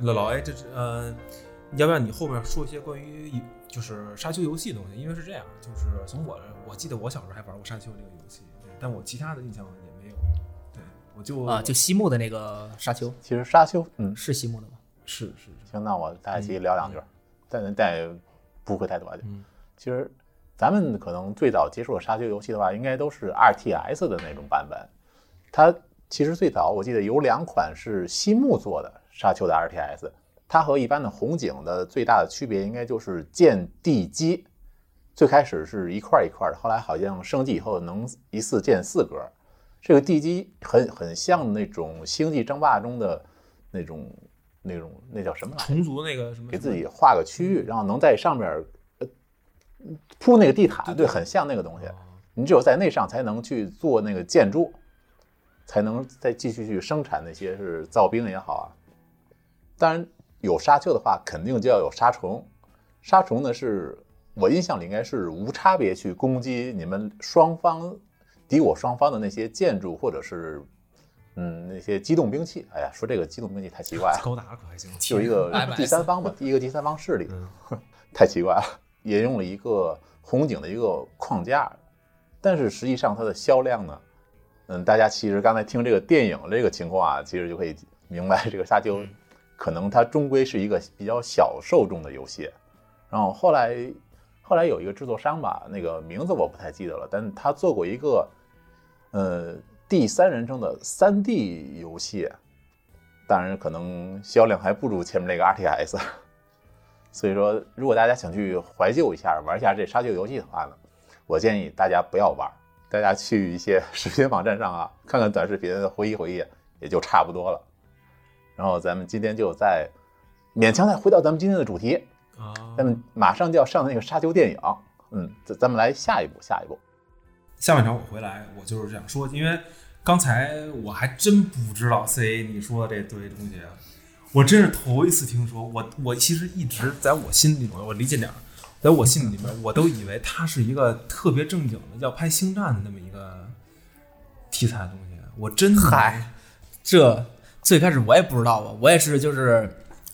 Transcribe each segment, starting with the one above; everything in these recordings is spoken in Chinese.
老老 A，这是呃，要不要你后面说一些关于就是沙丘游戏的东西？因为是这样，就是从我我记得我小时候还玩过沙丘这个游戏，对，但我其他的印象也没有。对，我就啊，就西木的那个沙丘，其实沙丘，嗯，是西木的吗？是是。行，那我大家一起聊两句，但但也不会太多。嗯，其实咱们可能最早接触的沙丘游戏的话，应该都是 RTS 的那种版本。它其实最早我记得有两款是西木做的沙丘的 RTS，它和一般的红警的最大的区别应该就是建地基，最开始是一块一块的，后来好像升级以后能一次建四格。这个地基很很像那种星际争霸中的那种。那种那叫什么？虫族那个什么？给自己画个区域，然后能在上面呃铺那个地毯，对，很像那个东西。你只有在那上才能去做那个建筑，才能再继续去生产那些是造兵也好啊。当然有沙丘的话，肯定就要有沙虫。沙虫呢，是我印象里应该是无差别去攻击你们双方敌我双方的那些建筑或者是。嗯，那些机动兵器，哎呀，说这个机动兵器太奇怪了。高达可还行，就一个第三方嘛，第一个第三方势力，太奇怪了。也用了一个红警的一个框架，但是实际上它的销量呢，嗯，大家其实刚才听这个电影这个情况啊，其实就可以明白，这个沙丘可能它终归是一个比较小受众的游戏。然后后来后来有一个制作商吧，那个名字我不太记得了，但他做过一个，呃。第三人称的三 D 游戏，当然可能销量还不如前面那个 RTS。所以说，如果大家想去怀旧一下，玩一下这沙丘游戏的话呢，我建议大家不要玩，大家去一些视频网站上啊，看看短视频，回忆回忆，也就差不多了。然后咱们今天就再勉强再回到咱们今天的主题啊，咱们马上就要上那个沙丘电影，嗯，咱咱们来下一步，下一步。下半场我回来，我就是这样说，因为刚才我还真不知道 C A 你说的这堆东西，我真是头一次听说。我我其实一直在我心里，我离近点儿，在我心里面，我都以为它是一个特别正经的要拍星战的那么一个题材的东西。我真嗨，这最开始我也不知道啊，我也是就是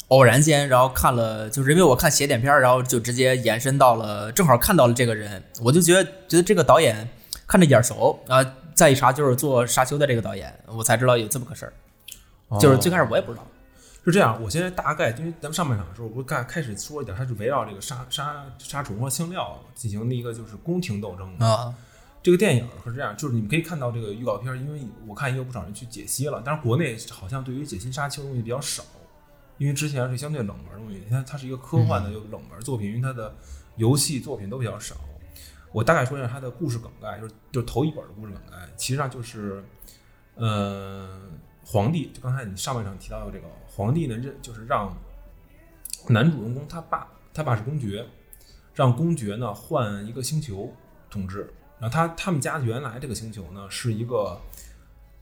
偶然间，然后看了，就是因为我看写点片，然后就直接延伸到了，正好看到了这个人，我就觉得觉得这个导演。看着眼熟啊！再一查就是做《沙丘》的这个导演，我才知道有这么个事儿。就是最开始我也不知道。是这样，我现在大概因为咱们上半场的时候，我刚开始说一点，它是围绕这个杀杀杀虫和香料进行的一个就是宫廷斗争啊。这个电影是这样，就是你们可以看到这个预告片，因为我看也有不少人去解析了，但是国内好像对于解析杀青的东西比较少，因为之前是相对冷门的东西。你看，它是一个科幻的又冷门作品，因为它的游戏作品都比较少。我大概说一下它的故事梗概，就是就是头一本的故事梗概，其实上就是，呃，皇帝就刚才你上半场提到的这个皇帝呢，认就是让男主人公他爸，他爸是公爵，让公爵呢换一个星球统治，然后他他们家原来这个星球呢是一个，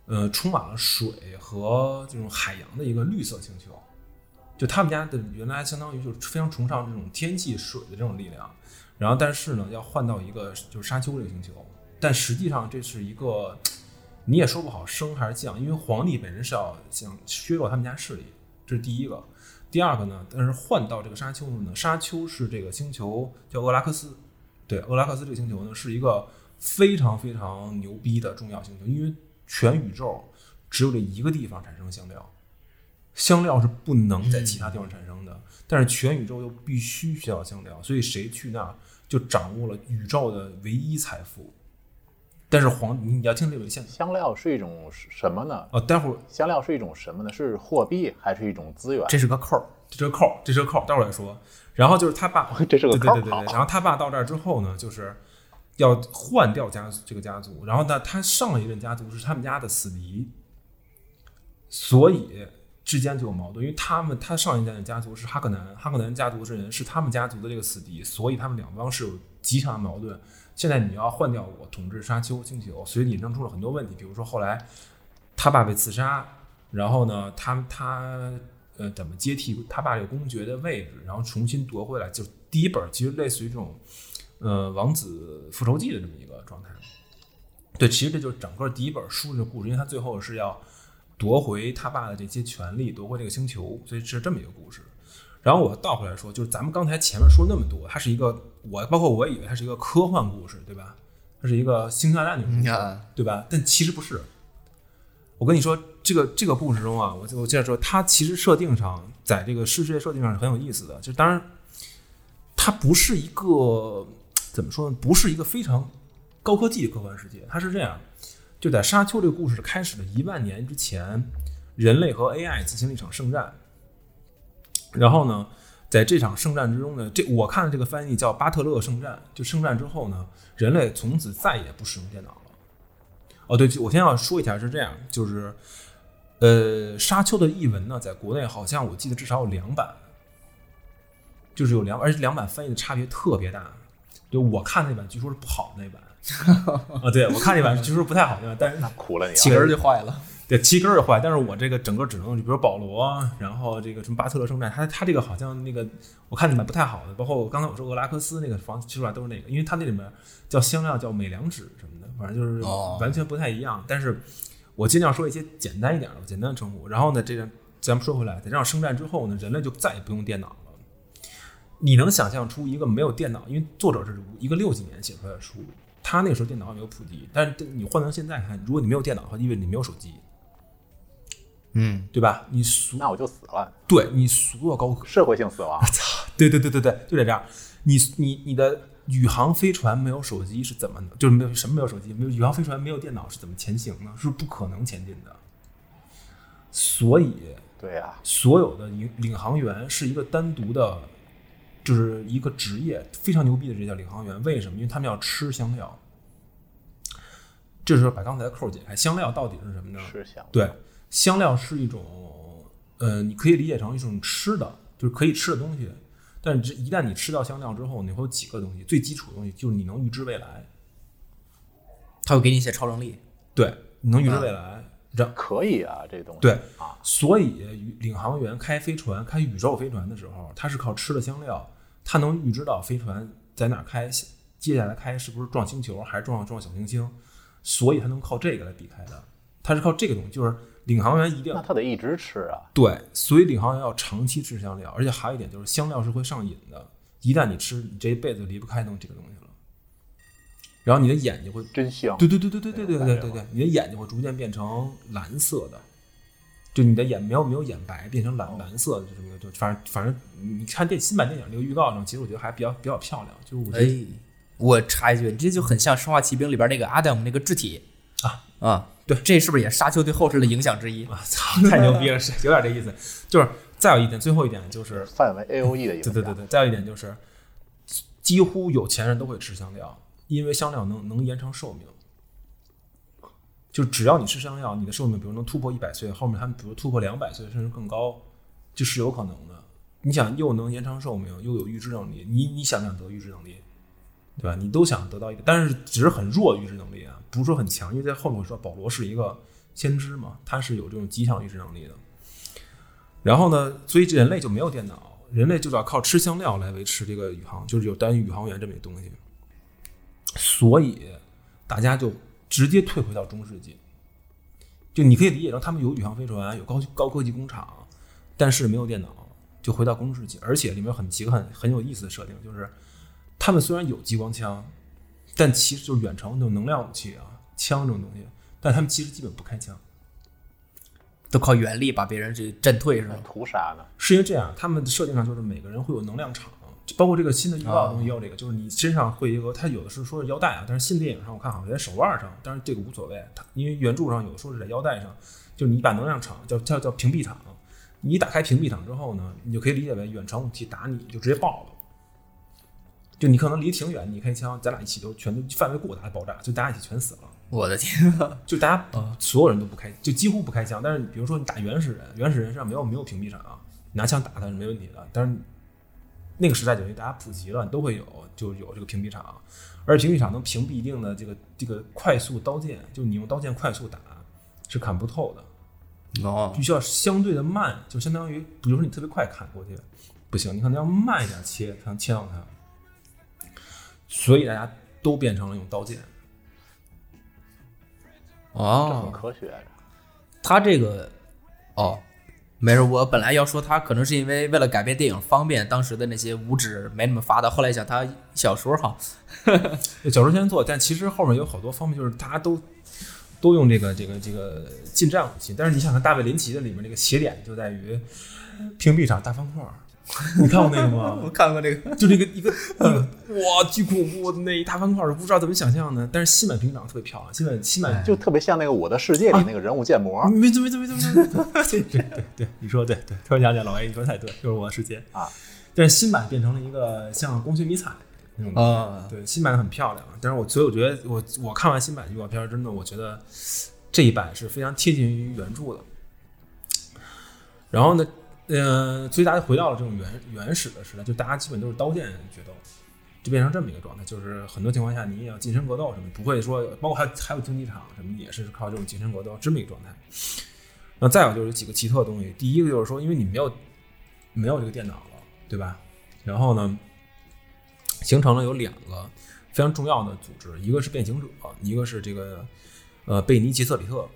呃，充满了水和这种海洋的一个绿色星球，就他们家的原来相当于就是非常崇尚这种天气水的这种力量。然后，但是呢，要换到一个就是沙丘这个星球，但实际上这是一个你也说不好升还是降，因为皇帝本身是要想削弱他们家势力，这是第一个。第二个呢，但是换到这个沙丘呢，沙丘是这个星球叫厄拉克斯，对，厄拉克斯这个星球呢是一个非常非常牛逼的重要星球，因为全宇宙只有这一个地方产生香料，香料是不能在其他地方产生的，但是全宇宙又必须需要香料，所以谁去那儿？就掌握了宇宙的唯一财富，但是黄，你要听这个香香料是一种什么呢？哦，待会儿香料是一种什么呢？是货币还是一种资源？这是个扣儿，这是个扣儿，这是个扣儿，待会儿再说。然后就是他爸，这是个扣儿，对对对对。然后他爸到这儿之后呢，就是要换掉家这个家族，然后呢，他上一任家族是他们家的死敌，所以。之间就有矛盾，因为他们他上一任的家族是哈克南，哈克南家族之人是他们家族的这个死敌，所以他们两方是有极强的矛盾。现在你要换掉我统治沙丘星球，所以引申出了很多问题，比如说后来他爸被刺杀，然后呢，他他呃怎么接替他爸这个公爵的位置，然后重新夺回来，就第一本其实类似于这种呃王子复仇记的这么一个状态。对，其实这就是整个第一本书的故事，因为他最后是要。夺回他爸的这些权利，夺回这个星球，所以是这么一个故事。然后我倒回来说，就是咱们刚才前面说那么多，它是一个我包括我以为它是一个科幻故事，对吧？它是一个星下大女故事，对吧？但其实不是。我跟你说，这个这个故事中啊，我我接着说，它其实设定上，在这个世界设定上是很有意思的。就当然，它不是一个怎么说呢？不是一个非常高科技的科幻世界。它是这样，就在沙丘这个故事开始的一万年之前，人类和 AI 进行了一场圣战。然后呢，在这场圣战之中呢，这我看的这个翻译叫巴特勒圣战。就圣战之后呢，人类从此再也不使用电脑了。哦，对，我先要说一下是这样，就是，呃，沙丘的译文呢，在国内好像我记得至少有两版，就是有两，而且两版翻译的差别特别大。就我看那版，据说是不好那版。啊，对我看那版据说不太好那版，但是那苦了你，七根就坏了。对，七根儿坏，但是我这个整个只能，比如保罗，然后这个什么巴特勒圣战，他他这个好像那个我看那版不太好的，包括刚才我说俄拉克斯那个房子，其实都是那个，因为它那里面叫香料，叫美良纸什么的，反正就是完全不太一样。但是我尽量说一些简单一点的，简单的称呼。然后呢，这个咱们说回来，在这场圣战之后呢，人类就再也不用电脑了。你能想象出一个没有电脑，因为作者是一个六几年写出来的书，他那个时候电脑还没有普及，但是你换成现在看，如果你没有电脑的话，意味着你没有手机。嗯，对吧？你所那我就死了。对你所有高科社会性死亡。我操！对对对对对，就得这样。你你你的宇航飞船没有手机是怎么？就是没有什么没有手机，没有宇航飞船没有电脑是怎么前行呢？是不可能前进的。所以，对呀，所有的领领航员是一个单独的，就是一个职业，非常牛逼的职业叫领航员。为什么？因为他们要吃香料。这时候把刚才的扣解开，香料到底是什么呢？吃香。对。香料是一种，呃，你可以理解成一种吃的，就是可以吃的东西。但是，一旦你吃到香料之后，你会有几个东西，最基础的东西就是你能预知未来，他会给你一些超能力。对，你能预知未来，这可以啊，这东西。对啊，所以领航员开飞船、开宇宙飞船的时候，他是靠吃的香料，他能预知到飞船在哪开，接下来开是不是撞星球，还是撞撞小行星，所以他能靠这个来避开的。他是靠这个东西，就是。领航员一定那他得一直吃啊，对，所以领航员要长期吃香料，而且还有一点就是香料是会上瘾的，一旦你吃，你这一辈子离不开弄这个东西了。然后你的眼睛会真香，对对对对对对对对对对，你的眼睛会逐渐变成蓝色的，就你的眼没有没有眼白，变成蓝蓝色的，就这么就反正反正你看电新版电影那个预告上，其实我觉得还比较比较漂亮。就是我哎，我插一句，你这就很像《生化奇兵》里边那个阿达姆那个肢体啊啊。对，这是不是也是沙丘对后世的影响之一？我操，太牛逼了，是有点这意思。就是再有一点，最后一点就是范围 A O E 的影响。对对对对，再有一点就是，几乎有钱人都会吃香料，因为香料能能延长寿命。就只要你吃香料，你的寿命比如能突破一百岁，后面他们比如突破两百岁甚至更高，就是有可能的。你想又能延长寿命，又有预知能力，你你想不想得预知能力？对吧？你都想得到一个，但是只是很弱预知能力啊，不是说很强。因为在后面说保罗是一个先知嘛，他是有这种极强预知能力的。然后呢，所以人类就没有电脑，人类就要靠吃香料来维持这个宇航，就是有单宇航员这么一东西。所以大家就直接退回到中世纪，就你可以理解成他们有宇航飞船，有高高科技工厂，但是没有电脑，就回到中世纪。而且里面很几个很很有意思的设定，就是。他们虽然有激光枪，但其实就是远程那种能量武器啊，枪这种东西，但他们其实基本不开枪，都靠原力把别人这震退是吧？屠杀呢？是因为这样，他们的设定上就是每个人会有能量场，包括这个新的预告中也有这个，就是你身上会有个，他有的是说是腰带啊，但是新电影上我看好像在手腕上，但是这个无所谓，它因为原著上有说是在腰带上，就是你把能量场叫叫叫屏蔽场，你打开屏蔽场之后呢，你就可以理解为远程武器打你就直接爆了。就你可能离挺远，你开枪，咱俩一起都全都范围过大，爆炸，就大家一起全死了。我的天！啊 就大家所有人都不开，就几乎不开枪。但是比如说你打原始人，原始人身上没有没有屏蔽场，啊拿枪打他是没问题的。但是那个时代等于大家普及了，都会有就有这个屏蔽场，而屏蔽场能屏蔽一定的这个这个快速刀剑，就你用刀剑快速打是砍不透的。哦，必须要相对的慢，就相当于比如说你特别快砍过去不行，你可能要慢一点切才能切到它。所以大家都变成了用刀剑，哦，这很科学。他这个哦，没事，我本来要说他可能是因为为了改变电影方便，当时的那些五指没那么发达。后来想他小说哈，小说先做，但其实后面有好多方面，就是大家都都用这个这个这个近战武器。但是你想看大卫林奇的里面那个斜点，就在于屏蔽上大方块。你看过那个吗？我看过那个，就这个一个 一个哇，巨恐怖的那一大方块我，不知道怎么想象的。但是新版屏蔽场特别漂亮，新版新版就特别像那个《我的世界》里那个人物建模。没错没错没错没错，对对对对，你说对对，突然想起来，老 A 你说太对，就是我的世界啊。但是新版变成了一个像光学迷彩那种啊，对，新版很漂亮。但是我所以我觉得我我看完新版预告片，真的我觉得这一版是非常贴近于原著的。然后呢？嗯，所以大家回到了这种原原始的时代，就大家基本都是刀剑决斗，就变成这么一个状态。就是很多情况下，你也要近身格斗什么，不会说，包括还还有竞技场什么，也是靠这种近身格斗这么一个状态。那再有就是几个奇特的东西，第一个就是说，因为你没有没有这个电脑了，对吧？然后呢，形成了有两个非常重要的组织，一个是变形者，一个是这个呃贝尼杰瑟里特，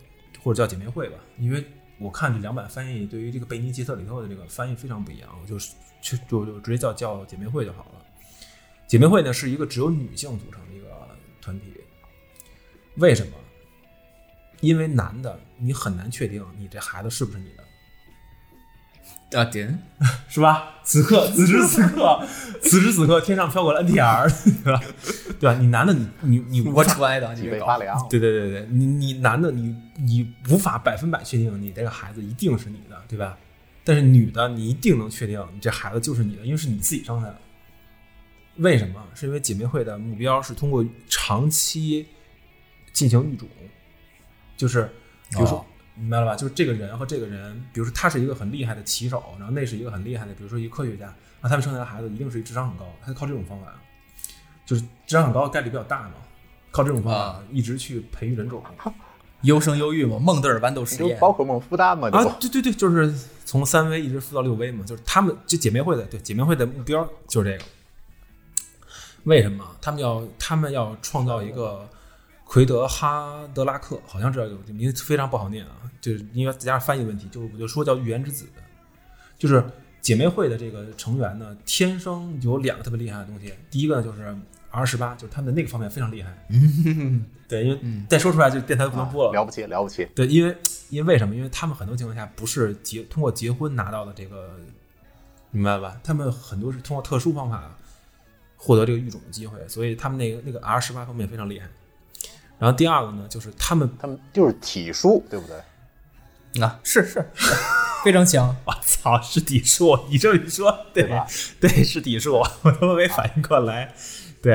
或者叫姐妹会吧，因为。我看这两版翻译对于这个贝尼吉特里头的这个翻译非常不一样，我就就就就直接叫叫姐妹会就好了。姐妹会呢是一个只有女性组成的一个团体，为什么？因为男的你很难确定你这孩子是不是你的。啊，点 是吧？此刻，此时此刻，此时此刻，天上飘过了 NTR，对 吧？对吧？你男的，你你你我揣的，脊背发凉。对对对对，你你男的，你你无法百分百确定你这个孩子一定是你的，对吧？但是女的，你一定能确定你这孩子就是你的，因为是你自己生下的。为什么？是因为姐妹会的目标是通过长期进行育种，就是比如说。明白了吧？就是这个人和这个人，比如说他是一个很厉害的棋手，然后那是一个很厉害的，比如说一个科学家，那他们生下来孩子一定是一智商很高，他靠这种方法，就是智商很高概率比较大嘛，靠这种方法一直去培育人种，优生优育嘛，孟德尔豌豆实验，宝可梦孵蛋嘛，啊，对对对，就是从三 V 一直孵到六 V 嘛，就是他们就姐妹会的，对姐妹会的目标就是这个，为什么他们要他们要创造一个？奎德哈德拉克好像知道这个名字非常不好念啊，就是因为再加上翻译问题，就我就说叫预言之子，就是姐妹会的这个成员呢，天生有两个特别厉害的东西，第一个呢就是 R 十八，就是他们的那个方面非常厉害，对，因为再说出来就电台不能播了，了不起了不起，对，因为因为为什么？因为他们很多情况下不是结通过结婚拿到的这个，明白吧？他们很多是通过特殊方法获得这个育种的机会，所以他们那个那个 R 十八方面非常厉害。然后第二个呢，就是他们，他们就是体术，对不对？啊，是是，非常强。我操，是体术！你这么一说，对吧？对，是体术，我他妈没反应过来。对，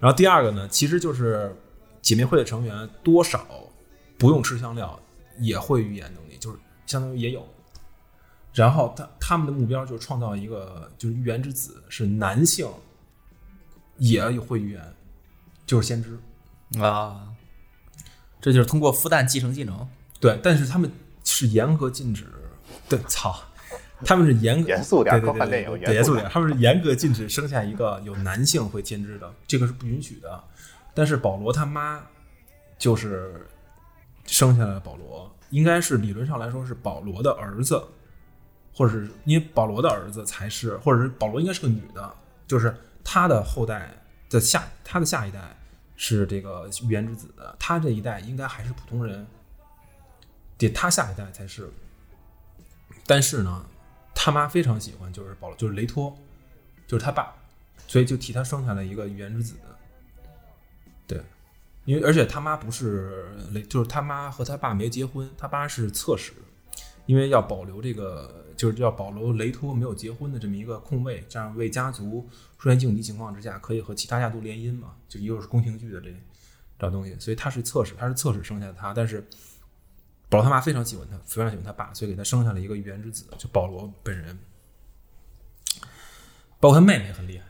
然后第二个呢，其实就是姐妹会的成员多少不用吃香料也会预言能力，就是相当于也有。然后他他们的目标就是创造一个就是预言之子，是男性也会预言，就是先知啊。这就是通过孵蛋继承技能，对，但是他们是严格禁止，对，操，他们是严格严肃点，对对对，严肃点，他们是严格禁止生下一个有男性会监制的，这个是不允许的。但是保罗他妈就是生下了保罗，应该是理论上来说是保罗的儿子，或者是因为保罗的儿子才是，或者是保罗应该是个女的，就是他的后代的下，他的下一代。是这个预言之子，他这一代应该还是普通人，得他下一代才是。但是呢，他妈非常喜欢，就是保罗，就是雷托，就是他爸，所以就替他生下了一个预言之子。对，因为而且他妈不是雷，就是他妈和他爸没结婚，他爸是侧室，因为要保留这个，就是叫保罗雷托没有结婚的这么一个空位，这样为家族。出现紧急情况之下，可以和其他家族联姻嘛？就又是宫廷剧的这这东西，所以他是侧室，他是侧室生下的他。但是保罗他妈非常喜欢他，非常喜欢他爸，所以给他生下了一个预言之子，就保罗本人。包括他妹妹很厉害，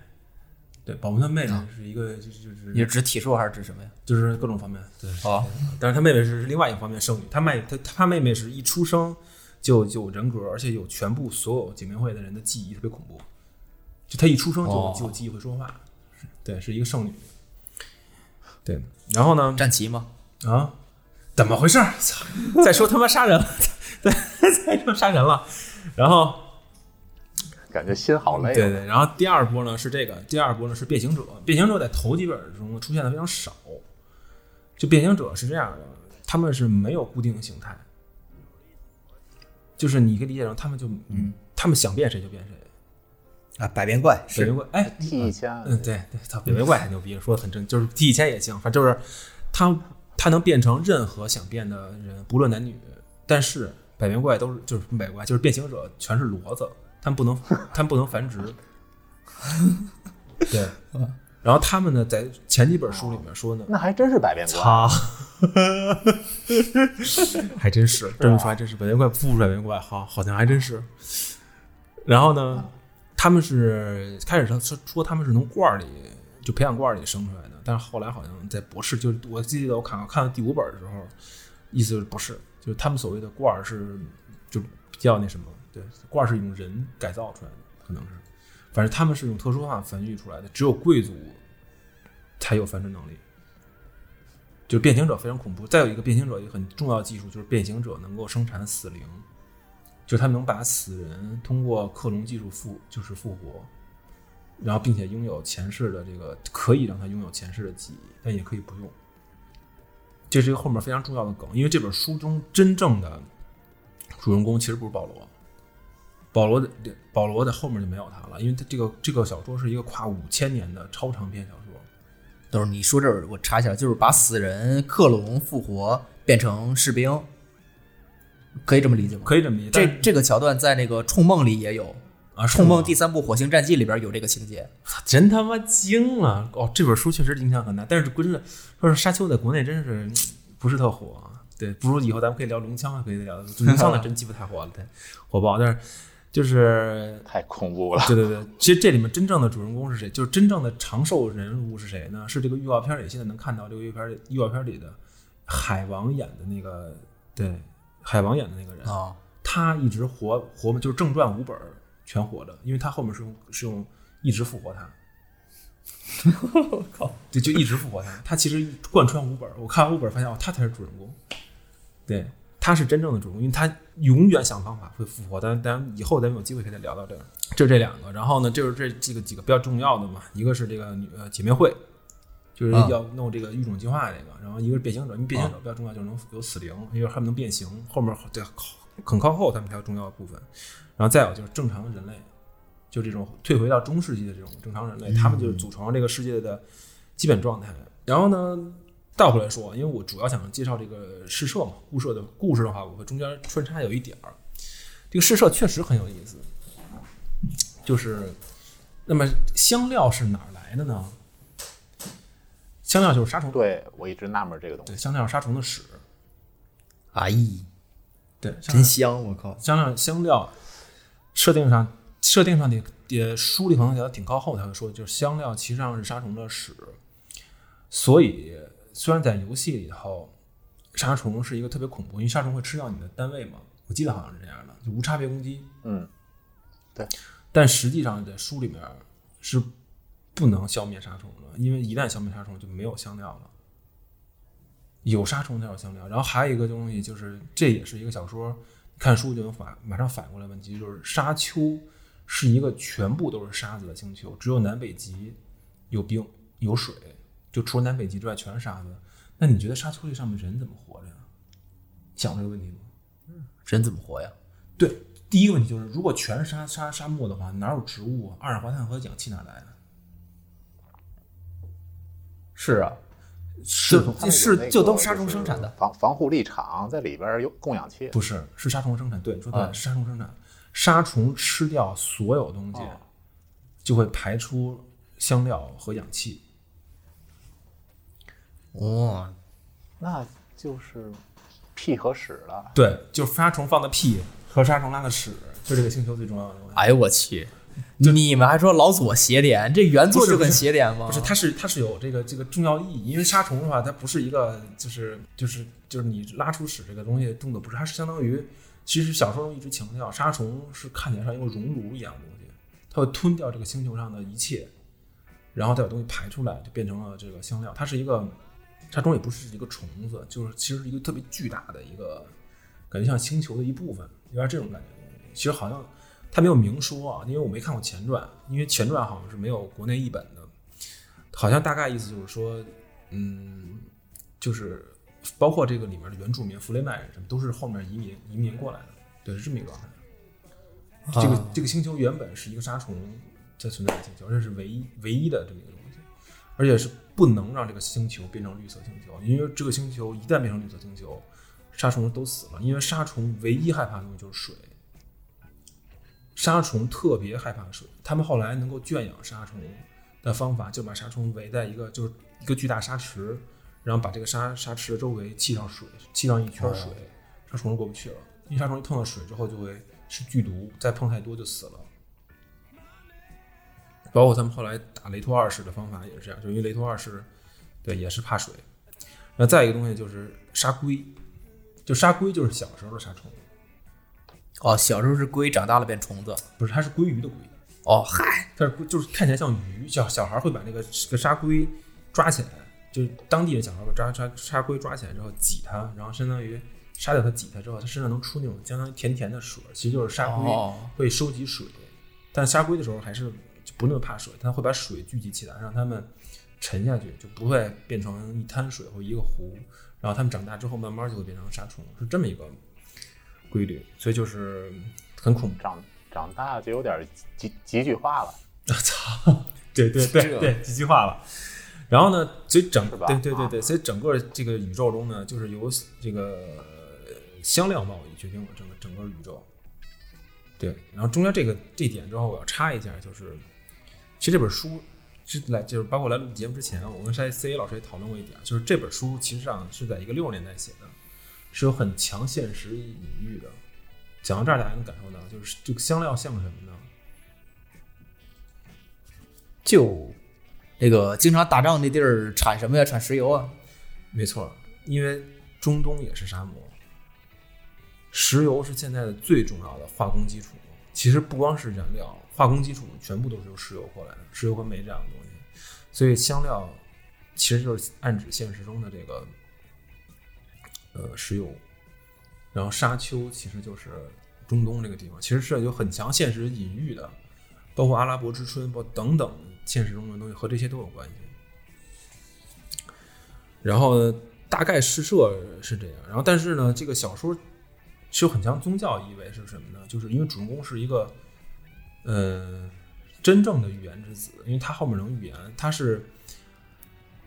对，保罗他妹妹是一个，就是就是。你是指体术还是指什么呀？就是各种方面，对。哦。但是他妹妹是另外一方面，剩女。他妹他他妹妹是一出生就有人格，而且有全部所有姐妹会的人的记忆，特别恐怖。就他一出生就就有记忆会说话，对，是一个圣女。对，然后呢？战旗吗？啊，怎么回事？操！再说他妈杀人了，再再说杀人了，然后感觉心好累啊。对对，然后第二波呢是这个，第二波呢是变形者。变形者在头几本中出现的非常少。就变形者是这样的，他们是没有固定形态，就是你可以理解成他们就嗯，他们想变谁就变谁。啊，百变怪百变怪，哎，T 一千，嗯，对对，操，百变怪很牛逼，说的很正，就是 T 以前也行，反正就是他他能变成任何想变的人，不论男女。但是百变怪都是就是百变怪，就是变形者全是骡子，他们不能他们不能繁殖。对，然后他们呢，在前几本书里面说呢，那还真是百变怪。操，还真是，这么说还真是百变怪不如百变怪，好，好像还真是。然后呢，他们是开始说说说他们是从罐儿里就培养罐儿里生出来的，但是后来好像在博士，就是我记得我看看到第五本的时候，意思就是不是，就是他们所谓的罐儿是就比较那什么，对，罐儿是用人改造出来的，可能是，反正他们是用特殊方法繁育出来的，只有贵族才有繁殖能力。就是变形者非常恐怖。再有一个变形者一个很重要技术，就是变形者能够生产死灵，就他们能把死人通过克隆技术复就是复活，然后并且拥有前世的这个可以让他拥有前世的记忆，但也可以不用。这是一个后面非常重要的梗，因为这本书中真正的主人公其实不是保罗，保罗的保罗的后面就没有他了，因为他这个这个小说是一个跨五千年的超长篇小说。都是你说这儿，我查一下，就是把死人克隆复活变成士兵，可以这么理解吗？可以这么理解，这这个桥段在那个《冲梦》里也有，啊，《冲梦》第三部《火星战记》里边有这个情节。真他妈精了！哦，这本书确实影响很大，但是真的说是沙丘在国内真是嗯不是特火啊。对，不如以后咱们可以聊龙枪，可以聊龙枪的 真鸡巴太火了，对，火爆。但是就是 太恐怖了。对对对，其实这里面真正的主人公是谁？就是真正的长寿人物是谁呢？是这个预告片里现在能看到这个预告片预告片里的海王演的那个，对，海王演的那个人啊，他一直活活就是正传五本全活着，因为他后面是用是用一直复活他。我靠！对，就一直复活他。他其实贯穿五本，我看完五本发现哦，他才是主人公。对，他是真正的主人公，因为他永远想方法会复活。但但以后咱们有机会可以再聊到这个。就这两个，然后呢，就是这这个几个比较重要的嘛，一个是这个女呃姐妹会，就是啊要弄这个育种计划这个，然后一个是变形者，因为变形者比较重要，就是能有死灵，因为他们能变形，后面对靠很靠后他们才有重要的部分。然后再有就是正常人类，就这种退回到中世纪的这种正常人类，他们就是组成了这个世界的基本状态。然后呢，倒回来说，因为我主要想介绍这个试射嘛，故事的故事的话，我会中间穿插有一点儿。这个试射确实很有意思，就是那么香料是哪儿来的呢？香料就是杀虫，对我一直纳闷这个东对，西。香料是杀虫的屎，哎，对，真香！我靠，香料香料设定上设定上得也书里可能写的挺靠后他会说，就是香料其实上是杀虫的屎，所以虽然在游戏里头杀虫是一个特别恐怖，因为杀虫会吃掉你的单位嘛，我记得好像是这样的，就无差别攻击，嗯，对。但实际上在书里面是不能消灭杀虫的，因为一旦消灭杀虫就没有香料了。有杀虫才有香料，然后还有一个东西就是，这也是一个小说，看书就能反马上反过来问题，就是沙丘是一个全部都是沙子的星球，只有南北极有冰有水，就除了南北极之外全是沙子。那你觉得沙丘这上面人怎么活着呀？想过这个问题吗？人怎么活呀？对，第一个问题就是，如果全是沙沙沙漠的话，哪有植物啊？二氧化碳和氧气哪来的？是啊，是他们有是就都杀是虫生产的防防护力场在里边有供氧气。不是，是杀虫生产。对，你说对杀虫生产。杀虫吃掉所有东西，哦就会排出香料和氧气。哇，那就是屁和屎了。对，就杀虫放的屁和杀虫拉的屎，就这个星球最重要的东西。哎呦我去！你们还说老左邪典，这原作就很邪典吗？不是，它是它是有这个这个重要意义，因为杀虫的话，它不是一个就是就是就是你拉出屎这个东西动的不是，它是相当于其实小说中一直强调，杀虫是看起来像一个熔炉一样的东西，它会吞掉这个星球上的一切，然后再把东西排出来，就变成了这个香料。它是一个沙虫也不是一个虫子，就是其实是一个特别巨大的一个，感觉像星球的一部分，有点这种感觉。其实好像他没有明说啊，因为我没看过前传，因为前传好像是没有国内译本的，好像大概意思就是说，嗯，就是包括这个里面的原住民弗雷曼人什么，都是后面移民移民过来的，对，是这么一个状态。这个这个星球原本是一个沙虫在存在的星球，这是唯一唯一的这么一个而且是不能让这个星球变成绿色星球，因为这个星球一旦变成绿色星球，沙虫都死了，因为沙虫唯一害怕的东西就是水。沙虫特别害怕水，他们后来能够圈养沙虫的方法，就把沙虫围在一个就是一个巨大沙池，然后把这个沙沙池的周围砌上水，砌上一圈水，沙虫就过不去了。因为沙虫一碰到水之后就会是剧毒，再碰太多就死了。包括他们后来打雷托二世的方法也是这样，就因为雷托二世对也是怕水。那再一个东西就是杀龟，就杀龟就是小时候的沙虫。哦，小时候是龟，长大了变虫子。不是，它是鲑鱼的龟。哦，嗨，它是就是看起来像鱼，小小孩会把那个个沙龟抓起来，就是当地的小孩把抓沙沙龟抓起来之后挤它，然后相当于杀掉它挤它之后，它身上能出那种相当于甜甜的水，其实就是沙龟会收集水。但杀龟的时候还是就不那么怕水，它会把水聚集起来，让它们沉下去，就不会变成一滩水或一个湖。然后它们长大之后，慢慢就会变成沙虫，是这么一个。规律，所以就是很恐怖。长长大就有点极极具化了。我操！对对对对，极具化了。然后呢，所以整对对对对，所以整个这个宇宙中呢，就是由这个香料贸易决定了整个整个宇宙。对，然后中间这个这点之后，我要插一下，就是其实这本书是来就是包括来录节目之前，我跟 C A 老师也讨论过一点，就是这本书其实上是在一个六十年代写的。是有很强现实隐喻的。讲到这儿，大家能感受到，就是这个香料像什么呢？就那个经常打仗那地儿产什么呀？产石油啊。没错，因为中东也是沙漠，石油是现在的最重要的化工基础。其实不光是燃料，化工基础全部都是由石油过来的，石油和煤这样的东西。所以香料其实就是暗指现实中的这个。呃，石油，然后沙丘其实就是中东这个地方，其实是有很强现实隐喻的，包括阿拉伯之春，包括等等现实中的东西和这些都有关系。然后大概试射是这样，然后但是呢，这个小说是有很强宗教意味，是什么呢？就是因为主人公是一个呃真正的预言之子，因为他后面能预言，他是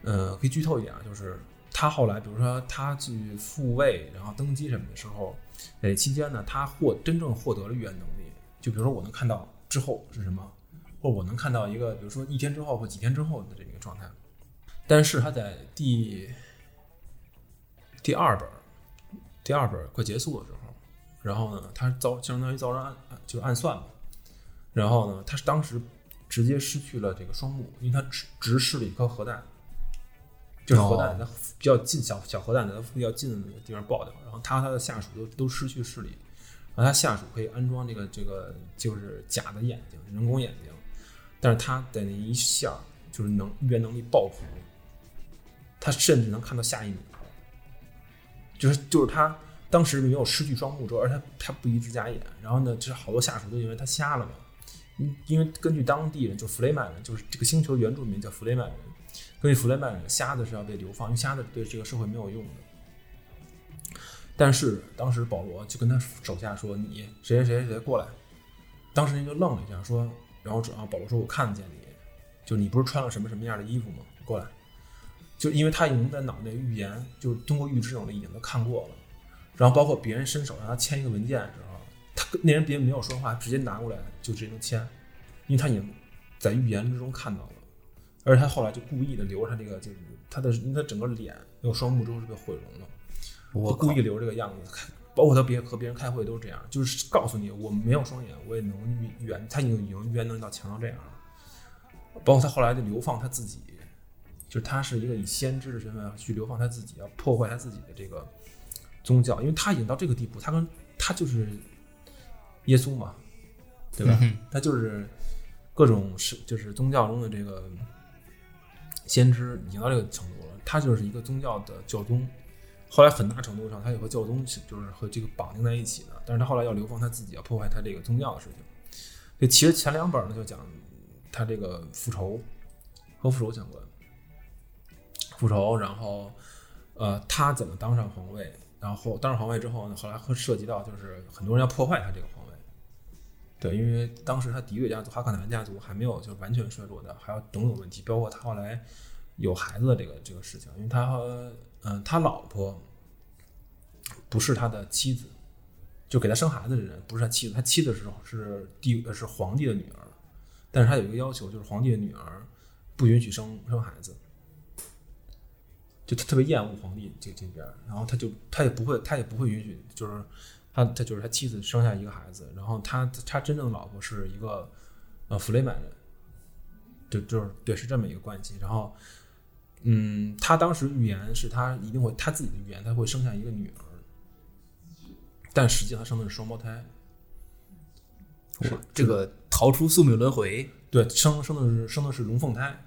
呃可以剧透一点啊，就是。他后来，比如说他去复位，然后登基什么的时候，在期间呢，他获真正获得了预言能力。就比如说，我能看到之后是什么，或我能看到一个，比如说一天之后或几天之后的这么一个状态。但是他在第第二本，第二本快结束的时候，然后呢，他遭相当于遭人暗就暗算嘛。然后呢，他是当时直接失去了这个双目，因为他直直视了一颗核弹。就是核弹，它比较近，小小核弹在它比较近的地方爆掉，然后他和他的下属都都失去视力，然后他下属可以安装这个这个就是假的眼睛，人工眼睛，但是他的那一下就是能预言能力爆棚，他甚至能看到下一秒，就是就是他当时没有失去双目之后，而他他不一直假眼，然后呢，就是好多下属都以为他瞎了嘛，因为根据当地人就弗雷曼人，就是这个星球原住民叫弗雷曼人。根据弗雷曼人，瞎子是要被流放，因为瞎子对这个社会没有用的。但是当时保罗就跟他手下说：“你谁谁谁谁过来。”当时人就愣了一下，说：“然后啊，保罗说：‘我看得见你，就你不是穿了什么什么样的衣服吗？过来。’就因为他已经在脑内预言，就通过预知能力已经都看过了。然后包括别人伸手让他签一个文件的时候，他那人别人没有说话，直接拿过来就直接能签，因为他已经在预言之中看到了。”而且他后来就故意的留他这个，就是他的，因为他整个脸有双目之后是被毁容了，我故意留这个样子，包括他别和别人开会都是这样，就是告诉你我没有双眼，我也能预言，他已经已经预言能力到强到这样了。包括他后来就流放他自己，就是他是一个以先知的身份去流放他自己，要破坏他自己的这个宗教，因为他已经到这个地步，他跟他就是耶稣嘛，对吧？他就是各种是就是宗教中的这个。先知已经到这个程度了，他就是一个宗教的教宗。后来很大程度上，他也和教宗就是和这个绑定在一起的。但是他后来要流放他自己，要破坏他这个宗教的事情。这其实前两本呢，就讲他这个复仇和复仇相关，复仇，然后呃，他怎么当上皇位，然后当上皇位之后呢，后来会涉及到就是很多人要破坏他这个。对，因为当时他敌对家族哈克南家族还没有就是完全衰落的，还有种种问题，包括他后来有孩子的这个这个事情，因为他和嗯他老婆不是他的妻子，就给他生孩子的人不是他妻子，他妻子是是帝是皇帝的女儿，但是他有一个要求，就是皇帝的女儿不允许生生孩子，就他特别厌恶皇帝这这边，然后他就他也不会他也不会允许，就是。他他就是他妻子生下一个孩子，然后他他真正的老婆是一个呃弗雷曼人，就就是对是这么一个关系。然后，嗯，他当时预言是他一定会他自己的预言，他会生下一个女儿，但实际上他生的是双胞胎。是这个逃出宿命轮回，对，生生的是生的是龙凤胎，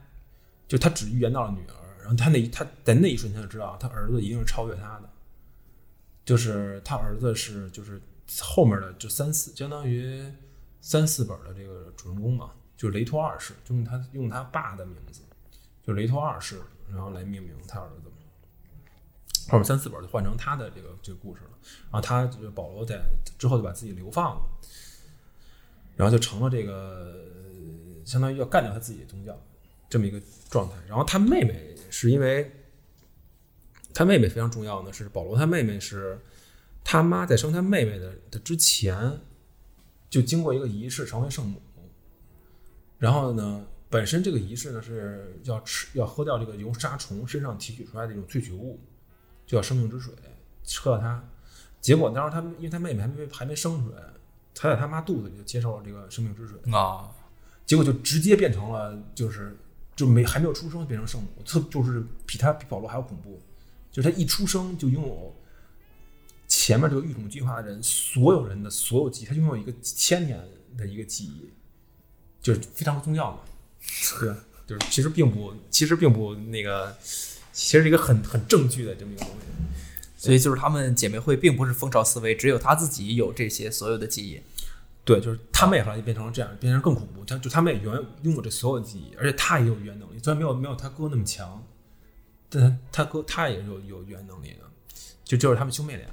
就他只预言到了女儿，然后他那他在那一瞬间就知道他儿子一定是超越他的。就是他儿子是就是后面的就三四相当于三四本的这个主人公嘛，就是雷托二世，就用他用他爸的名字，就雷托二世，然后来命名他儿子。后面三四本就换成他的这个这个故事了。然后他就保罗在之后就把自己流放了，然后就成了这个相当于要干掉他自己的宗教这么一个状态。然后他妹妹是因为。他妹妹非常重要呢，是保罗。他妹妹是他妈在生他妹妹的的之前，就经过一个仪式成为圣母。然后呢，本身这个仪式呢是要吃要喝掉这个由杀虫身上提取出来的一种萃取物，就叫生命之水，喝了它。结果当时他因为他妹妹还没还没生出来，他在他妈肚子里就接受了这个生命之水啊，结果就直接变成了就是就没还没有出生变成圣母，特就是比他比保罗还要恐怖。就是他一出生就拥有前面这个育种计划的人所有人的所有记忆，他拥有一个千年的一个记忆，就是非常重要嘛，对，就是其实并不，其实并不那个，其实是一个很很正剧的这么一个东西，所以就是他们姐妹会并不是蜂巢思维，只有他自己有这些所有的记忆，对，就是他妹后来就变成了这样，变成更恐怖，他就他妹永远拥有这所有记忆，而且他也有语言能力，虽然没有没有他哥那么强。但他哥他也是有有语言能力的，就就是他们兄妹俩，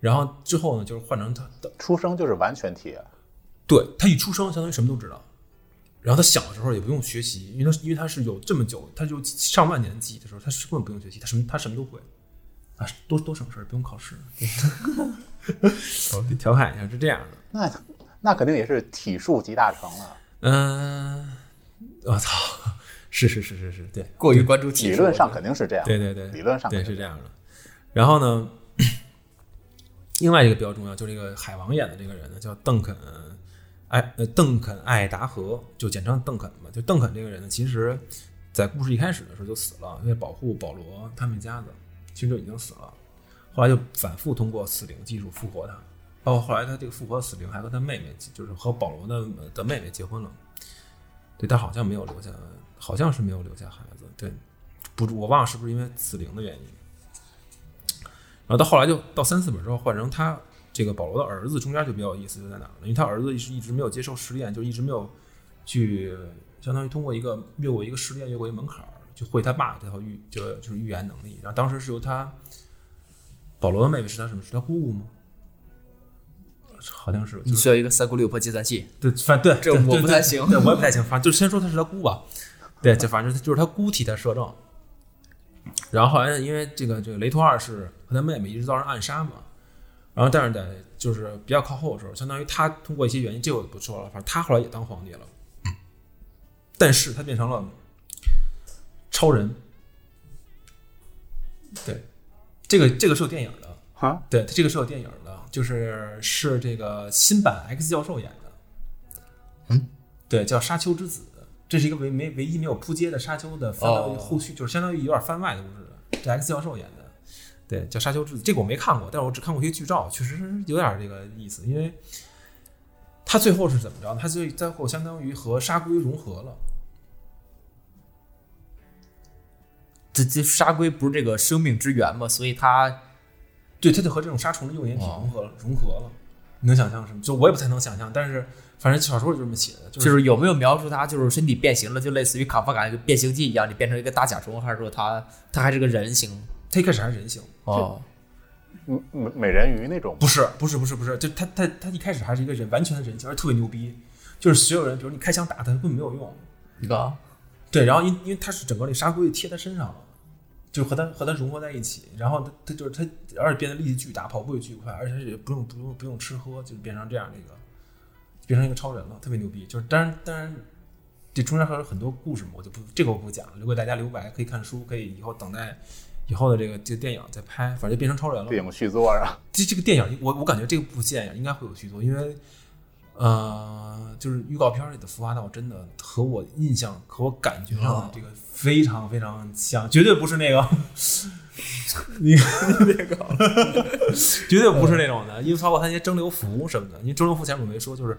然后之后呢，就是换成他的出生就是完全体，对他一出生相当于什么都知道，然后他小时候也不用学习，因为他因为他是有这么久，他就上万年记忆的时候，他是根本不用学习，他什么他什么都会，啊，多多省事儿，不用考试。调侃一下是这样的，那那肯定也是体术集大成了。嗯，我操。是是是是是，对，过于关注技术理论上肯定是这样，对对对，理论上对是这样的。然后呢，另外一个比较重要，就是这个海王演的这个人呢，叫邓肯，艾呃邓肯艾达荷，就简称邓肯吧。就邓肯这个人呢，其实，在故事一开始的时候就死了，因为保护保罗他们家的，其实就已经死了。后来就反复通过死灵技术复活他，包括后来他这个复活死灵还和他妹妹，就是和保罗的的妹妹结婚了。对，他好像没有留下。好像是没有留下孩子，对，不，我忘了是不是因为死灵的原因。然后到后来就到三四本之后换成他这个保罗的儿子，中间就比较有意思，就在哪儿呢？因为他儿子是一直没有接受试炼，就一直没有去相当于通过一个越过一个试炼，越过一个门槛儿，就会他爸这套预就就是预言能力。然后当时是由他保罗的妹妹是他什么？是他姑姑吗？好像是。你需要一个三姑六婆计算器。对，反对，这我不太行，对，我也不太行。反正就先说他是他姑吧。对，就反正就是他姑替他摄政，然后后来因为这个这个雷托二世和他妹妹一直遭人暗杀嘛，然后但是在就是比较靠后的时候，相当于他通过一些原因，这我就不说了，反正他后来也当皇帝了，但是他变成了超人，对，这个这个是有电影的啊，对，这个是有电影的，就是是这个新版 X 教授演的，嗯，对，叫沙丘之子。这是一个唯没唯一没有扑街的沙丘的番后续，就是相当于有点番外的故事。这 X 教授演的，对，叫沙丘之子。这个我没看过，但是我只看过一些剧照，确实有点这个意思。因为他最后是怎么着？他最最后相当于和沙龟融合了。这这沙龟不是这个生命之源嘛，所以它对，它就和这种沙虫的幼年体融合了，融合了。你能想象什么？就我也不太能想象，但是反正小说里就这么写的，就就是有没有描述他就是身体变形了，就类似于卡夫卡那个变形记一样，你变成一个大甲虫，还是说他他还是个人形？他一开始还是人形，哦，嗯美美人鱼那种不是，不是，不是，不是，就他他他一开始还是一个人，完全的人形，而且特别牛逼，就是所有人，比如你开枪打他，根本没有用。一个对，然后因因为他是整个那沙龟贴他身上了，就和他和他融合在一起，然后他他就是他，而且变得力气巨大，跑步也巨快，而且也不用不用不用吃喝，就变成这样的一个，变成一个超人了，特别牛逼。就是当然当然，这中间还有很多故事嘛，我就不这个我不讲了，留给大家留白，可以看书，可以以后等待以后的这个这个电影再拍，反正就变成超人了。电影续作啊，这这个电影，我我感觉这个部电影应该会有续作，因为呃，就是预告片里的服化道真的和我印象和我感觉上的这个非常非常像，绝对不是那个 你你别搞了，绝对不是那种的，因为包括他那些蒸馏服什么的，因为蒸馏服前面我没说，就是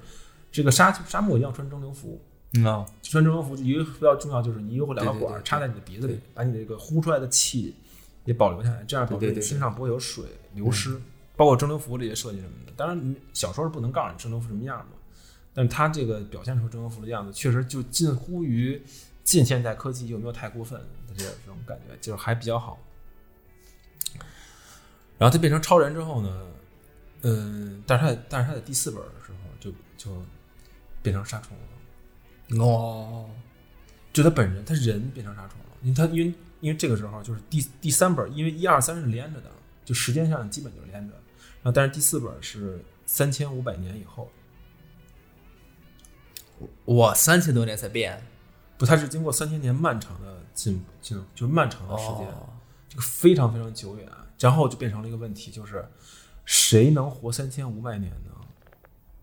这个沙沙漠一样穿蒸馏服，嗯啊，穿蒸馏服一个比较重要就是你有两个管儿插在你的鼻子里，把你这个呼出来的气也保留下来，这样保证你身上不会有水流失。包括蒸馏服这些设计什么的，当然你小说是不能告诉你蒸馏服什么样嘛，但是它这个表现出蒸馏服的样子，确实就近乎于近现代科技，有没有太过分的这这种感觉，就是还比较好。然后他变成超人之后呢，嗯，但是他在但是他在第四本的时候就就变成杀虫了。哦，就他本人，他人变成杀虫了，因为他因为因为这个时候就是第第三本，因为一二三是连着的，就时间上基本就是连着，然后但是第四本是三千五百年以后，我三千多年才变，不，它是经过三千年漫长的进进就是漫长的时间，哦。这个非常非常久远，然后就变成了一个问题，就是谁能活三千五百年呢？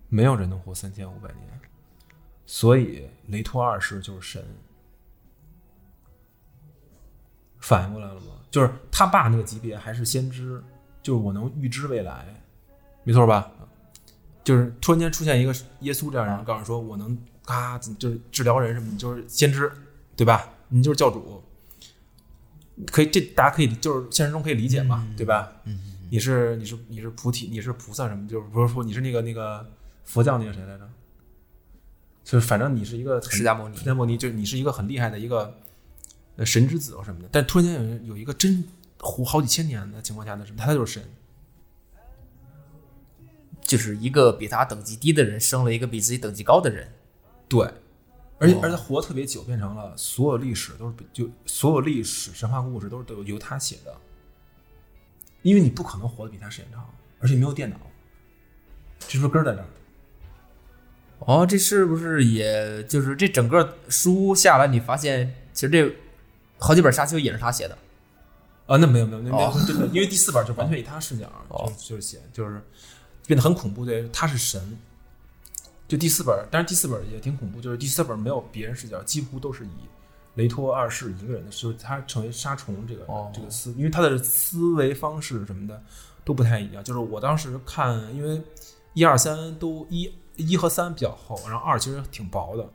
没有人能活三千五百年，所以雷托二世就是神。反应过来了吗？就是他爸那个级别还是先知，就是我能预知未来，没错吧？就是突然间出现一个耶稣这样人，告诉说我能嘎就是治疗人什么，你就是先知，对吧？你就是教主，可以这大家可以就是现实中可以理解嘛，对吧？嗯，你是你是你是菩提，你是菩萨什么？就是不是说你是那个那个佛教那个谁来着？就是反正你是一个释迦牟尼释迦牟尼就是你是一个很厉害的一个呃神之子或什么的。但突然间有人有一个真活好几千年的情况下的什么，他就是神。就是一个比他等级低的人生了一个比自己等级高的人，对，而且哦而且他活特别久，变成了所有历史都是就所有历史神话故事都是都由他写的，因为你不可能活得比他时间长，而且没有电脑，这是不是根儿在这儿？哦，这是不是也就是这整个书下来，你发现其实这好几本沙丘也是他写的，啊，那没有没有，那没有哦，对对，因为第四本就完全以他视角，哦就就是写就是变得很恐怖，对，他是神。就第四本，但是第四本也挺恐怖，就是第四本没有别人视角，几乎都是以雷托二世一个人的，就是他成为杀虫这个、哦这个思，因为他的思维方式什么的都不太一样。就是我当时看，因为一二三都一一和三比较厚，然后二其实挺薄的，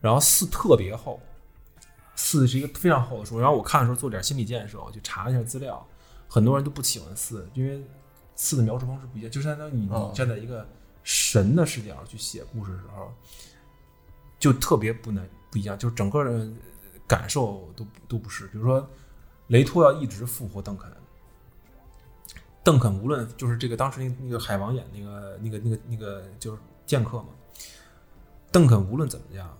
然后四特别厚，四是一个非常厚的书。然后我看的时候做点心理建设，我就查了一下资料，很多人都不喜欢四，因为四的描述方式不一样，就相当于你站在一个神的视角去写故事的时候，就特别不能不一样，就是整个的感受都都不是。比如说，雷托要一直复活邓肯，邓肯无论就是这个当时那那个海王演那个那个那个那个就是剑客嘛，邓肯无论怎么样，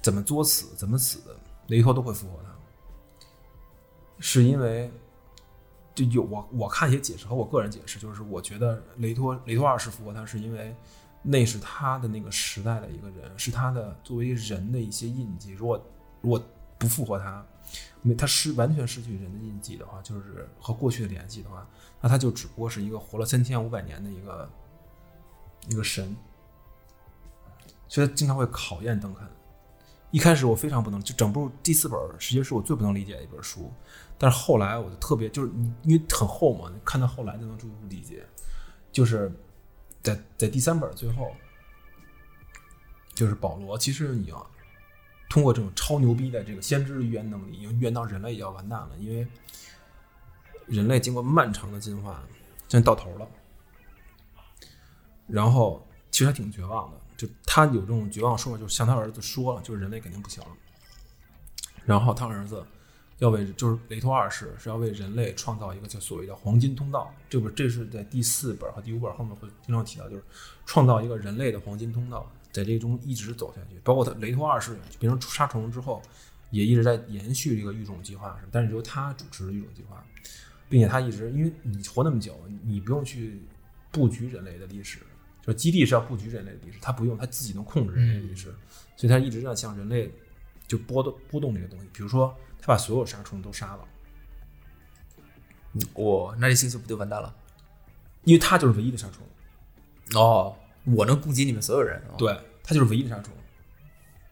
怎么作死，怎么死的，雷托都会复活他，是因为就有我我看一些解释和我个人解释，就是我觉得雷托雷托二世复活他是因为那是他的那个时代的一个人，是他的作为人的一些印记。如果如果不复活他，没他失完全失去人的印记的话，就是和过去的联系的话，那他就只不过是一个活了三千五百年的一个一个神。所以他经常会考验邓肯。一开始我非常不能，就整部第四本实际是我最不能理解的一本书，但是后来我就特别就是你因为很厚嘛，你看到后来就能逐步理解，就是在在第三本最后，就是保罗其实你要通过这种超牛逼的这个先知预言能力，已经预言到人类也要完蛋了，因为人类经过漫长的进化，现在到头了。然后其实他挺绝望的，就他有这种绝望说法，就是向他儿子说了，就是人类肯定不行了。然后他儿子要为就是雷托二世是要为人类创造一个叫所谓的黄金通道，这不这是在第四本和第五本后面会经常提到，就是创造一个人类的黄金通道，在这中一直走下去。包括他雷托二世变成杀虫之后，也一直在延续这个育种计划，但是由他主持的育种计划，并且他一直因为你活那么久，你不用去布局人类的历史，就基地是要布局人类的历史，他不用，他自己能控制人类的历史，所以他一直在向人类就波动波动这个东西，比如说他把所有杀虫都杀了。我那这星球不就完蛋了？因为他就是唯一的杀虫，哦，我能攻击你们所有人。哦，对他就是唯一的杀虫，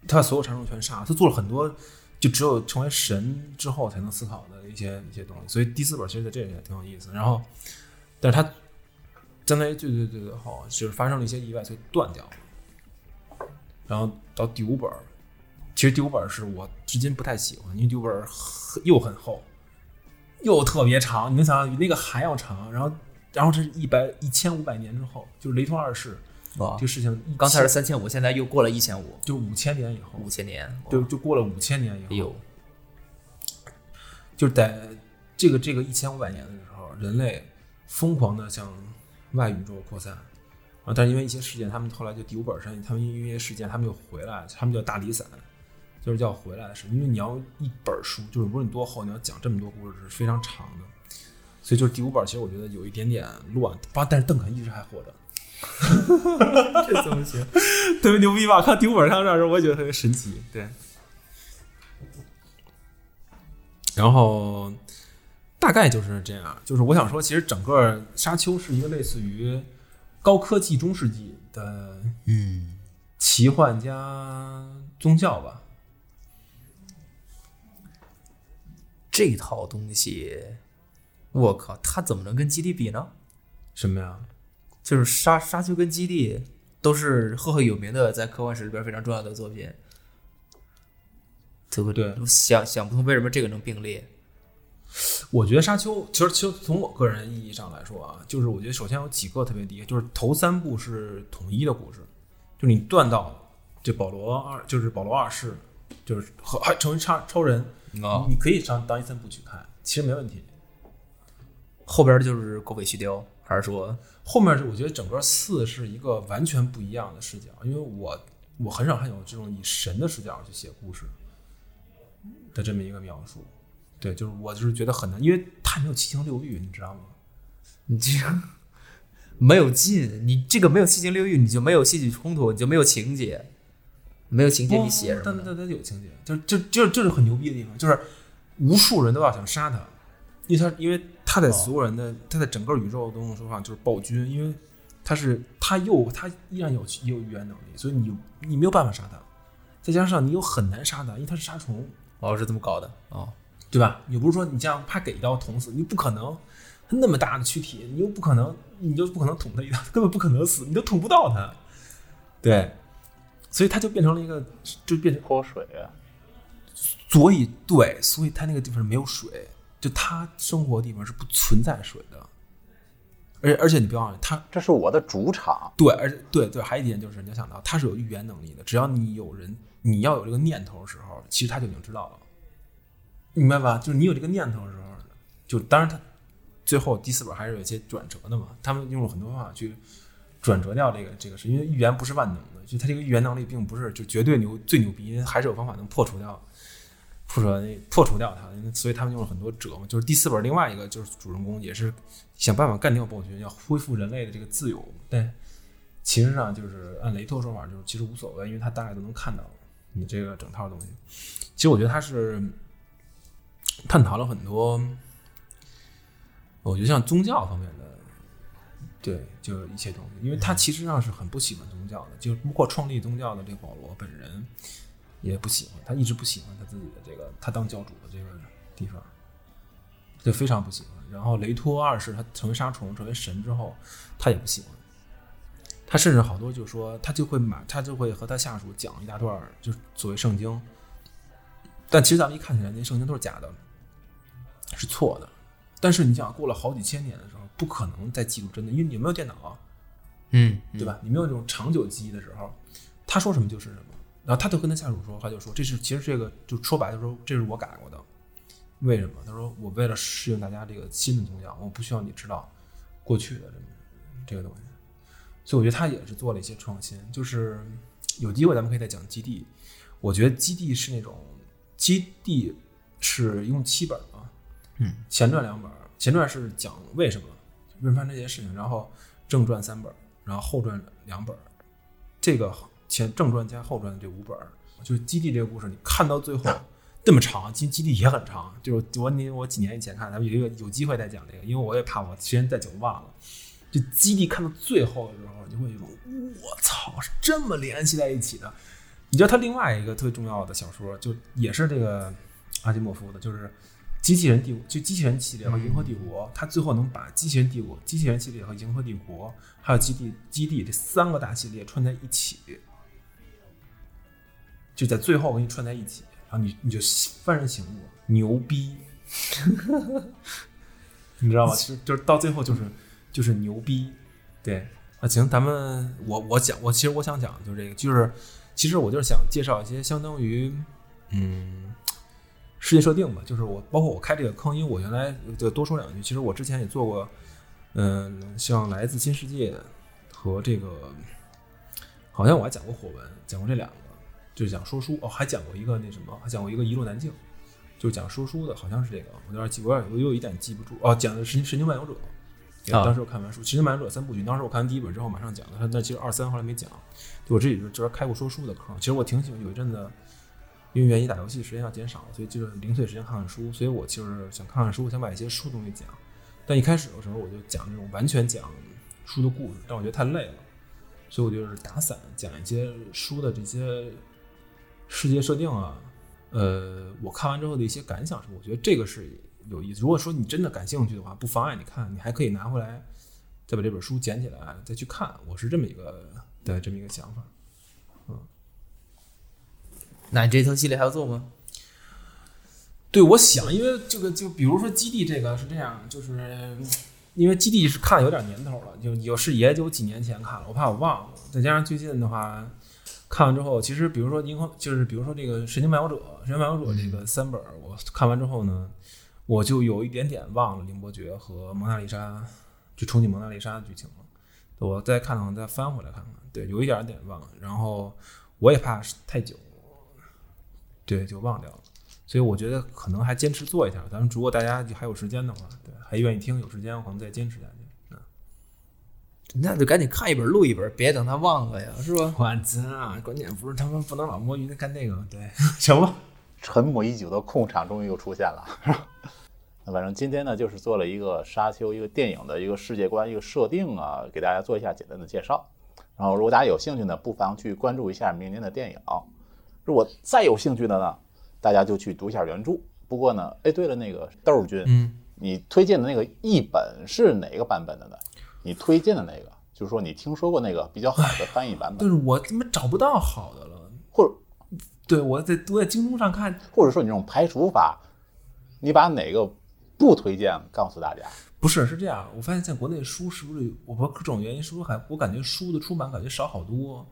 他把所有杀虫全杀了。他做了很多，就只有成为神之后才能思考的一些一些东西。所以第四本其实在这里也挺有意思。然后，但是他相当于最最最最后就是发生了一些意外，所以断掉了。然后到第五本，其实第五本是我至今不太喜欢，因为第五本又很厚，又特别长。你能想象比那个还要长？然后，然后这是一百一千五百年之后，就是雷托二世。哇这个事情刚才是千三千五，现在又过了一千五，就五千年以后，五千年。就就过了五千年以后，就在这个这个一千五百年的时候，人类疯狂的向外宇宙扩散啊！但是因为一些事件，他们后来就第五本上，他们因为一些事件，他们又回来，他们叫大离散，就是叫回来的事。因为你要一本书，就是无论你多厚，你要讲这么多故事是非常长的，所以就是第五本，其实我觉得有一点点乱，但但是邓肯一直还活着。这怎么行？特别牛逼吧？看第五本上这时候，我也觉得特别神奇。对，然后大概就是这样。就是我想说，其实整个《沙丘》是一个类似于高科技中世纪的嗯，奇幻加宗教吧。这套东西，我靠，它怎么能跟基地比呢？什么呀？就是沙沙丘跟基地都是赫赫有名的，在科幻史里边非常重要的作品。对不对我想想不通为什么这个能并列。我觉得《沙丘》其实其实从我个人意义上来说啊，就是我觉得首先有几个特别低，就是头三部是统一的故事，就你断到就保罗二，就是保罗二世，就是和还成为超超人，啊你可以上当一三部去看，其实没问题。后边就是狗尾续貂，还是说后面是我觉得整个四是一个完全不一样的视角，因为我我很少看有这种以神的视角去写故事的这么一个描述。对，就是我就是觉得很难，因为它没有七情六欲，你知道吗？你这个没有劲？你这个没有七情六欲，你就没有戏剧冲突，你就没有情节，没有情节你写什么呢？但但但有情节，就就就就是很牛逼的地方，就是无数人都要想杀他，因为他因为他在所有人的、他在整个宇宙中说话就是暴君，因为他是他又他依然有也有语言能力，所以你你没有办法杀他，再加上你又很难杀他，因为他是杀虫，哦，是这么搞的哦。对吧？你不是说你这样啪给一刀捅死，你不可能，他那么大的躯体，你又不可能，你就不可能捅他一刀，根本不可能死，你都捅不到他。对，所以他就变成了一个，就变成，泼水啊，所以对，所以他那个地方是没有水，就他生活的地方是不存在水的。而且而且你不要忘了，他这是我的主场。对，而且对对，还有一点就是你要想到，他是有预言能力的，只要你有人，你要有这个念头的时候，其实他就已经知道了。明白吧？就是你有这个念头的时候，就当然他最后第四本还是有一些转折的嘛。他们用了很多方法去转折掉这个这个事，因为预言不是万能的，就他这个预言能力并不是就绝对牛最牛逼，还是有方法能破除掉破除破除掉它。所以他们用了很多折嘛。就是第四本另外一个就是主人公也是想办法干掉暴君，要恢复人类的这个自由。但其实上就是按雷托说法，就是其实无所谓，因为他大概都能看到你这个整套东西。其实我觉得他是。探讨了很多，我觉得像宗教方面的，对，就一些东西，因为他其实上是很不喜欢宗教的，就包括创立宗教的这个保罗本人也不喜欢，他一直不喜欢他自己的这个他当教主的这个地方，就非常不喜欢。然后雷托二世他成为杀虫成为神之后，他也不喜欢，他甚至好多就说他就会买，他就会和他下属讲一大段，就是所谓圣经。但其实咱们一看起来，那圣经都是假的，是错的。但是你想，过了好几千年的时候，不可能再记录真的，因为你没有电脑啊，嗯，对吧？你没有这种长久记忆的时候，他说什么就是什么。然后他就跟他下属说，他就说这是其实这个就说白了说这是我改过的，为什么？他说我为了适应大家这个新的宗教，我不需要你知道过去的这么这个东西。所以我觉得他也是做了一些创新，就是有机会咱们可以再讲基地。我觉得基地是那种基地是一共七本啊，嗯，前传两本，前传是讲为什么为什么发生这些事情，然后正传三本，然后后传两本，这个前正传加后传的这五本，就是基地这个故事，你看到最后这么长，基基地也很长，就是我你我几年以前看，咱们有一个有机会再讲这个，因为我也怕我时间再久忘了。就基地看到最后的时候，你会有种我操，是这么联系在一起的。你知道他另外一个特别重要的小说，就也是这个阿基莫夫的，就是《机器人帝国》，就机器人系列和银河帝国，他最后能把机器人帝国、机器人系列和银河帝国，还有基地基地这三个大系列串在一起，就在最后给你串在一起，然后你你就幡然醒悟，牛逼，你知道吗？其实就是到最后就是就是牛逼，对。那行，咱们我我讲，我其实我想讲就是这个，就是其实我就是想介绍一些相当于嗯世界设定吧，就是我包括我开这个坑，因为我原来就多说两句，其实我之前也做过，嗯、像来自新世界和这个，好像我还讲过火文，讲过这两个，就是讲说书哦，还讲过一个那什么，还讲过一个一路南境，就是讲说书的，好像是这个，我有点记，我有点我有一点记不住哦，讲的是神神经漫游者。啊当时我看完书《神经漫游者》三部曲，当时我看完第一本之后马上讲的，他那其实二三后来没讲。就我这里就是开过说书的坑，其实我挺喜欢有一阵子，因为原因打游戏时间要减少，所以就是零碎时间看看书，所以我就是想看看书，想把一些书东西讲。但一开始的时候我就讲这种完全讲书的故事，但我觉得太累了，所以我就是打散讲一些书的这些世界设定啊，呃，我看完之后的一些感想什么，我觉得这个是有意思。如果说你真的感兴趣的话，不妨碍你看，你还可以拿回来再把这本书捡起来再去看。我是这么一个的这么一个想法。那你这套系列还要做吗？对，我想，因为这个就比如说基地这个是这样，就是因为基地是看了有点年头了，就有是也有几年前看了，我怕我忘了，再加上最近的话。看完之后，其实比如说银河，就是比如说这个《神经漫游者》《神经漫游者》这个三本儿，我看完之后呢，我就有一点点忘了凌伯爵和蒙娜丽莎，就憧憬蒙娜丽莎的剧情了。我再看看，再翻回来看看，对，有一点点忘了。然后我也怕太久，对，就忘掉了。所以我觉得可能还坚持做一下。咱们如果大家还有时间的话，对，还愿意听，有时间我可能再坚持下去。嗯，那就赶紧看一本录一本，别等他忘了呀，是吧？我操！关键不是他们不能老摸鱼的干那个，对，行吧。沉默已久的控场终于又出现了。那反正今天呢，就是做了一个《沙丘》一个电影的一个世界观、一个设定啊，给大家做一下简单的介绍。然后，如果大家有兴趣呢，不妨去关注一下明年的电影。如果再有兴趣的呢，大家就去读一下原著。不过呢，哎，对了，那个豆儿君，嗯，你推荐的那个译本是哪个版本的呢？你推荐的那个，就是说你听说过那个比较好的翻译版本，但是我怎么找不到好的了。或者对，我在我在京东上看，或者说你这种排除法，你把哪个不推荐告诉大家？不是是这样。我发现在国内书是不是我不知道各种原因，是不是还我感觉书的出版感觉少好多。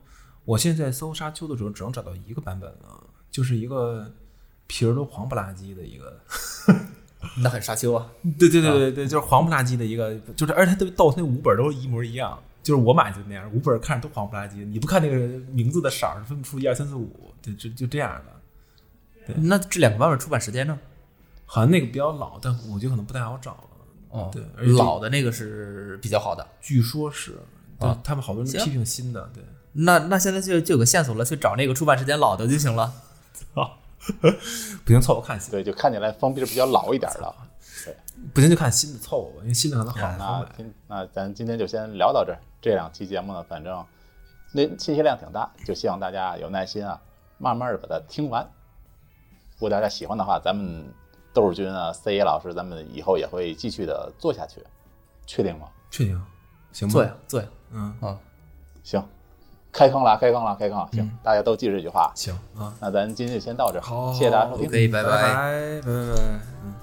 我现在搜《沙丘》的时候，只能找到一个版本了，就是一个皮儿都黄不拉几的一个。那很沙丘啊。对对对对对，就是黄不拉几的一个，就是而且它特别逗，它那五本都是一模一样，就是我买就那样，五本看着都黄不拉几，你不看那个名字的色儿，分不出一二三四五，就就就这样的。那这两个版本出版时间呢？好像那个比较老，但我觉得可能不太好找了。哦，对老的那个是比较好的。据说是，但啊他们好多人行批评新的，对。那那现在就就有个线索了，去找那个出版时间老的就行了。不行，凑合看新的；对，就看起来封闭是比较老一点的。对不行就看新的，凑合吧，因为新的可能好好，好那。今那咱今天就先聊到这儿。这两期节目呢，反正那信息量挺大，就希望大家有耐心啊，慢慢的把它听完。如果大家喜欢的话，咱们豆儿君啊、C 爷老师，咱们以后也会继续的做下去，确定吗？确定？行吗？做呀做呀，嗯，啊，行，开坑了，开坑了，开坑了！行，嗯大家都记住这句话。行啊，那咱今天就先到这儿，好谢谢大家收听。拜拜拜拜拜拜。